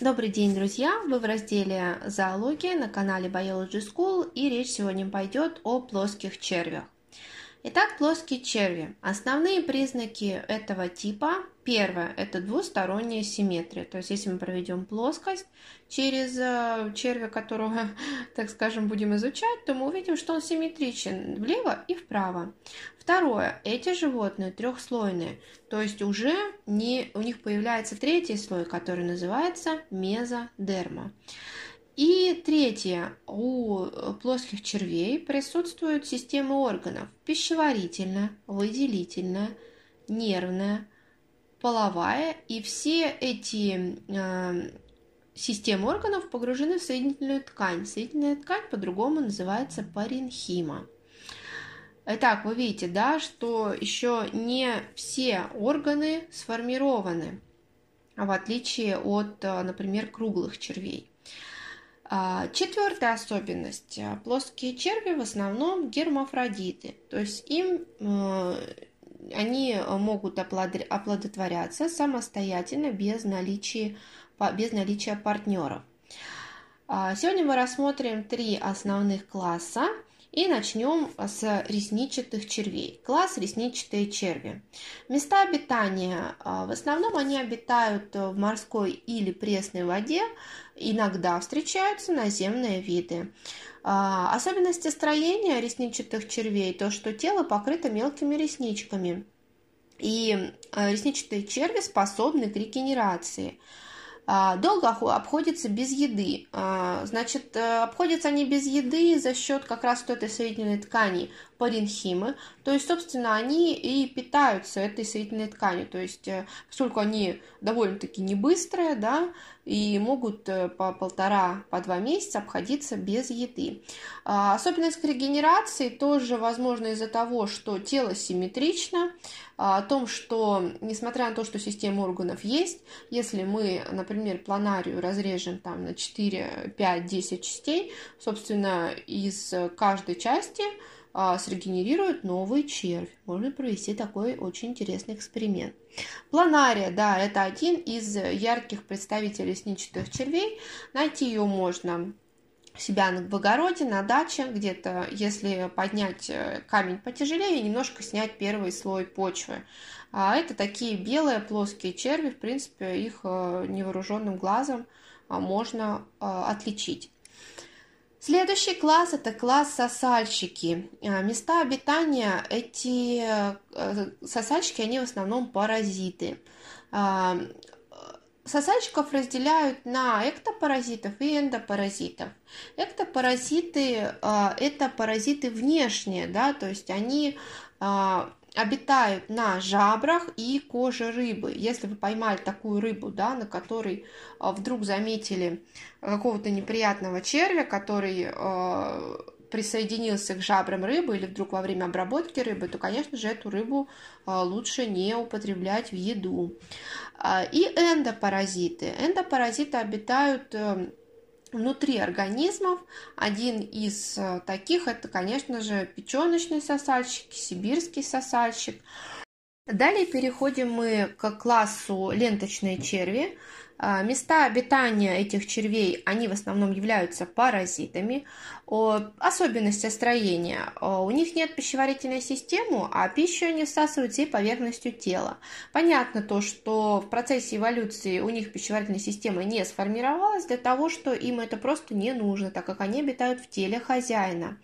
Добрый день, друзья! Вы в разделе «Зоология» на канале Biology School, и речь сегодня пойдет о плоских червях. Итак, плоские черви. Основные признаки этого типа. Первое – это двусторонняя симметрия. То есть, если мы проведем плоскость через э, червя, которого, так скажем, будем изучать, то мы увидим, что он симметричен влево и вправо. Второе – эти животные трехслойные. То есть, уже не, у них появляется третий слой, который называется мезодерма. И третье. У плоских червей присутствуют системы органов пищеварительная, выделительная, нервная, половая. И все эти э, системы органов погружены в соединительную ткань. Соединительная ткань по-другому называется паренхима. Итак, вы видите, да, что еще не все органы сформированы, в отличие от, э, например, круглых червей. А, четвертая особенность. Плоские черви в основном гермафродиты, то есть им э, они могут оплодотворяться самостоятельно без наличия, без наличия партнеров. А, сегодня мы рассмотрим три основных класса и начнем с ресничатых червей. Класс ресничатые черви. Места обитания. А, в основном они обитают в морской или пресной воде. Иногда встречаются наземные виды. А, особенности строения ресничатых червей – то, что тело покрыто мелкими ресничками. И а, ресничатые черви способны к регенерации – долго обходятся без еды. А, значит, э, обходятся они без еды за счет как раз этой соединительной ткани паренхимы. То есть, собственно, они и питаются этой соединительной тканью. То есть, э, поскольку они довольно-таки не быстрые, да, и могут э, по полтора, по два месяца обходиться без еды. А, особенность регенерации тоже возможно из-за того, что тело симметрично, а, о том, что, несмотря на то, что система органов есть, если мы, например, планарию разрежем там на 4, 5, 10 частей, собственно, из каждой части а, срегенерирует новый червь. Можно провести такой очень интересный эксперимент. Планария, да, это один из ярких представителей сничатых червей. Найти ее можно себя в огороде, на даче, где-то, если поднять э, камень потяжелее, немножко снять первый слой почвы. А это такие белые плоские черви, в принципе, их э, невооруженным глазом а, можно э, отличить. Следующий класс – это класс сосальщики. А, места обитания эти сосальщики, они в основном паразиты. Сосальщиков разделяют на эктопаразитов и эндопаразитов. Эктопаразиты а, это паразиты внешние, да, то есть они а, обитают на жабрах и коже рыбы. Если вы поймали такую рыбу, да, на которой а, вдруг заметили какого-то неприятного червя, который присоединился к жабрам рыбы или вдруг во время обработки рыбы, то, конечно же, эту рыбу а, лучше не употреблять в еду. А, и эндопаразиты. Эндопаразиты обитают э, внутри организмов. Один из э, таких это, конечно же, печеночный сосальщик, сибирский сосальщик. Далее переходим мы к классу ленточные черви. А, места обитания этих червей, они в основном являются паразитами. Особенность строения. У них нет пищеварительной системы, а пищу они всасывают всей поверхностью тела. Понятно то, что в процессе эволюции у них пищеварительная система не сформировалась для того, что им это просто не нужно, так как они обитают в теле хозяина.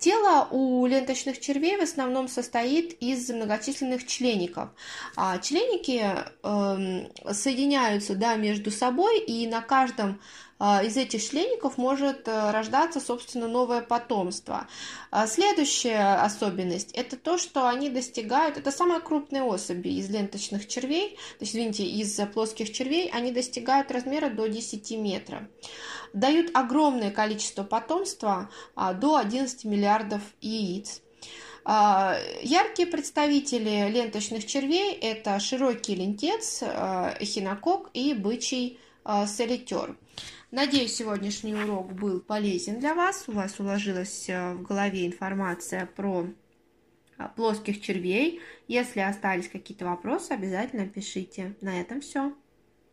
Тело у ленточных червей в основном состоит из многочисленных члеников. А членики э, соединяются да, между собой, и на каждом из этих члеников может э, рождаться, собственно, новое потомство. А, следующая особенность – это то, что они достигают, это самые крупные особи из ленточных червей, то есть, извините, из плоских червей, они достигают размера до 10 метров. Дают огромное количество потомства, а, до 11 миллиардов яиц. Яркие представители ленточных червей – это широкий лентец, эхинокок и бычий солитер. Надеюсь, сегодняшний урок был полезен для вас. У вас уложилась э, в голове информация про э, плоских червей. Если остались какие-то вопросы, обязательно пишите. На этом все.